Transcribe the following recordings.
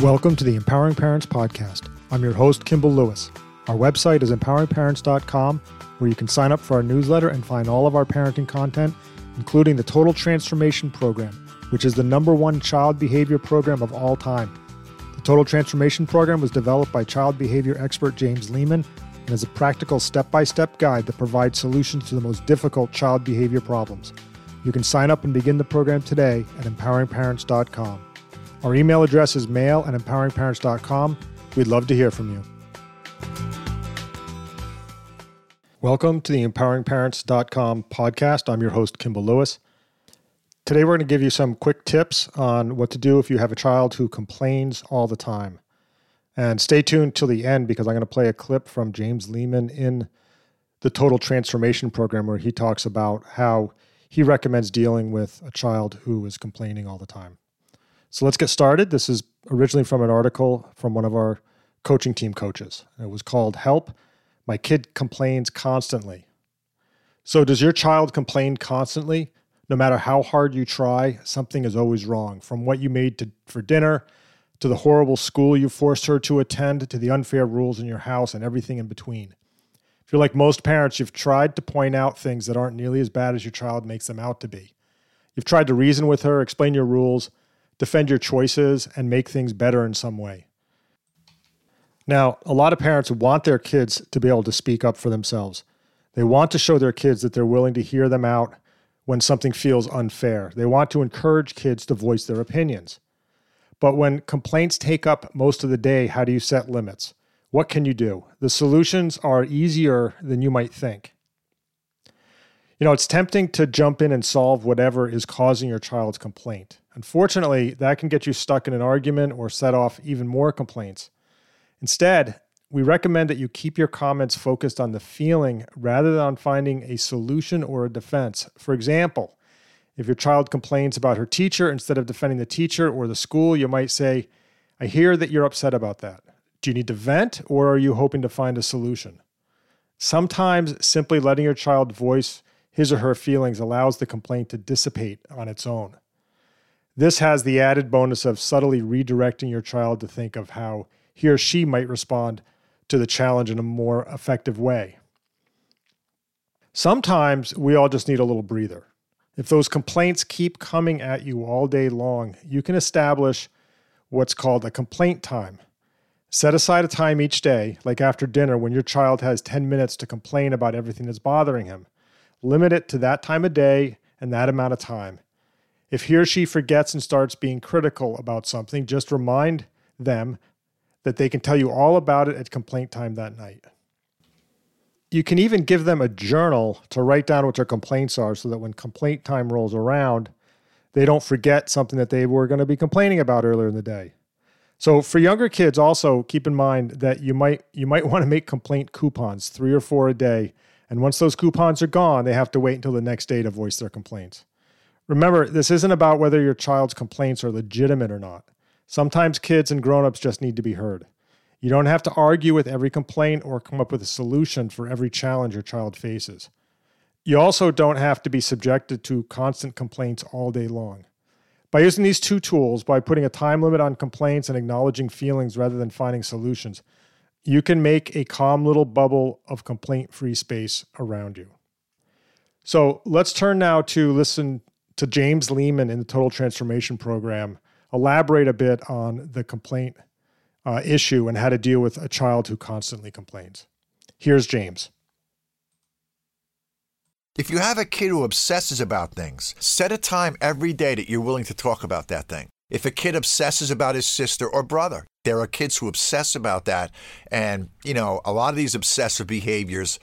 Welcome to the Empowering Parents Podcast. I'm your host, Kimball Lewis. Our website is empoweringparents.com, where you can sign up for our newsletter and find all of our parenting content, including the Total Transformation Program, which is the number one child behavior program of all time. The Total Transformation Program was developed by child behavior expert James Lehman and is a practical step by step guide that provides solutions to the most difficult child behavior problems. You can sign up and begin the program today at empoweringparents.com. Our email address is mail at empoweringparents.com. We'd love to hear from you. Welcome to the empoweringparents.com podcast. I'm your host, Kimball Lewis. Today, we're going to give you some quick tips on what to do if you have a child who complains all the time. And stay tuned till the end because I'm going to play a clip from James Lehman in the Total Transformation Program where he talks about how he recommends dealing with a child who is complaining all the time. So let's get started. This is originally from an article from one of our coaching team coaches. It was called Help My Kid Complains Constantly. So, does your child complain constantly? No matter how hard you try, something is always wrong. From what you made to, for dinner, to the horrible school you forced her to attend, to the unfair rules in your house, and everything in between. If you're like most parents, you've tried to point out things that aren't nearly as bad as your child makes them out to be. You've tried to reason with her, explain your rules, defend your choices, and make things better in some way. Now, a lot of parents want their kids to be able to speak up for themselves. They want to show their kids that they're willing to hear them out when something feels unfair. They want to encourage kids to voice their opinions. But when complaints take up most of the day, how do you set limits? What can you do? The solutions are easier than you might think. You know, it's tempting to jump in and solve whatever is causing your child's complaint. Unfortunately, that can get you stuck in an argument or set off even more complaints. Instead, we recommend that you keep your comments focused on the feeling rather than on finding a solution or a defense. For example, if your child complains about her teacher, instead of defending the teacher or the school, you might say, I hear that you're upset about that. Do you need to vent or are you hoping to find a solution? Sometimes simply letting your child voice his or her feelings allows the complaint to dissipate on its own. This has the added bonus of subtly redirecting your child to think of how he or she might respond to the challenge in a more effective way. Sometimes we all just need a little breather. If those complaints keep coming at you all day long, you can establish what's called a complaint time. Set aside a time each day, like after dinner, when your child has 10 minutes to complain about everything that's bothering him. Limit it to that time of day and that amount of time. If he or she forgets and starts being critical about something, just remind them that they can tell you all about it at complaint time that night. You can even give them a journal to write down what their complaints are so that when complaint time rolls around, they don't forget something that they were going to be complaining about earlier in the day. So for younger kids also keep in mind that you might you might want to make complaint coupons, 3 or 4 a day and once those coupons are gone, they have to wait until the next day to voice their complaints. Remember, this isn't about whether your child's complaints are legitimate or not. Sometimes kids and grown-ups just need to be heard. You don't have to argue with every complaint or come up with a solution for every challenge your child faces. You also don't have to be subjected to constant complaints all day long. By using these two tools, by putting a time limit on complaints and acknowledging feelings rather than finding solutions, you can make a calm little bubble of complaint free space around you. So let's turn now to listen to James Lehman in the Total Transformation Program elaborate a bit on the complaint uh, issue and how to deal with a child who constantly complains. Here's James. If you have a kid who obsesses about things, set a time every day that you're willing to talk about that thing. If a kid obsesses about his sister or brother, there are kids who obsess about that. And, you know, a lot of these obsessive behaviors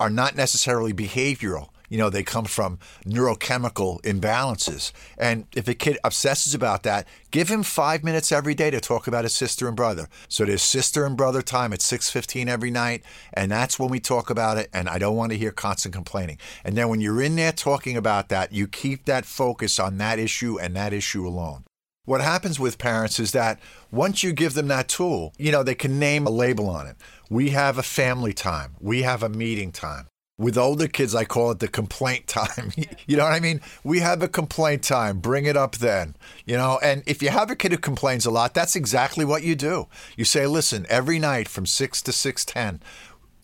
are not necessarily behavioral. You know, they come from neurochemical imbalances. And if a kid obsesses about that, give him five minutes every day to talk about his sister and brother. So there's sister and brother time at 6.15 every night. And that's when we talk about it. And I don't want to hear constant complaining. And then when you're in there talking about that, you keep that focus on that issue and that issue alone. What happens with parents is that once you give them that tool, you know, they can name a label on it. We have a family time, we have a meeting time. With older kids, I call it the complaint time. you know what I mean? We have a complaint time. Bring it up then. You know, and if you have a kid who complains a lot, that's exactly what you do. You say, listen, every night from 6 to 6:10,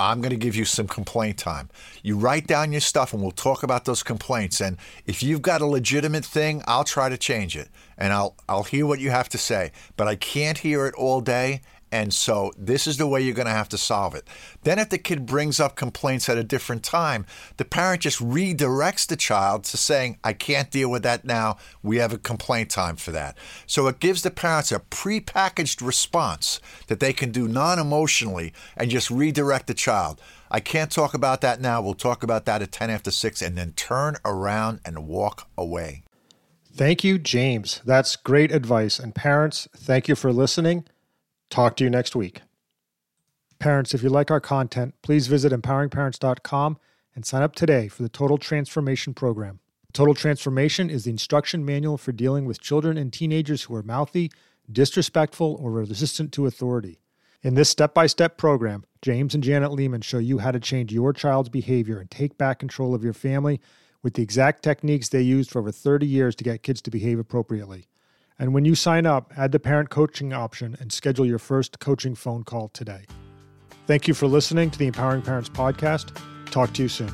I'm going to give you some complaint time. You write down your stuff and we'll talk about those complaints. And if you've got a legitimate thing, I'll try to change it and I'll I'll hear what you have to say, but I can't hear it all day and so this is the way you're going to have to solve it. Then, if the kid brings up complaints at a different time, the parent just redirects the child to saying, I can't deal with that now. We have a complaint time for that. So it gives the parents a prepackaged response that they can do non emotionally and just redirect the child. I can't talk about that now. We'll talk about that at 10 after 6 and then turn around and walk away. Thank you, James. That's great advice. And parents, thank you for listening. Talk to you next week. Parents, if you like our content, please visit empoweringparents.com and sign up today for the Total Transformation Program. Total Transformation is the instruction manual for dealing with children and teenagers who are mouthy, disrespectful, or resistant to authority. In this step by step program, James and Janet Lehman show you how to change your child's behavior and take back control of your family with the exact techniques they used for over 30 years to get kids to behave appropriately. And when you sign up, add the parent coaching option and schedule your first coaching phone call today. Thank you for listening to the Empowering Parents Podcast. Talk to you soon.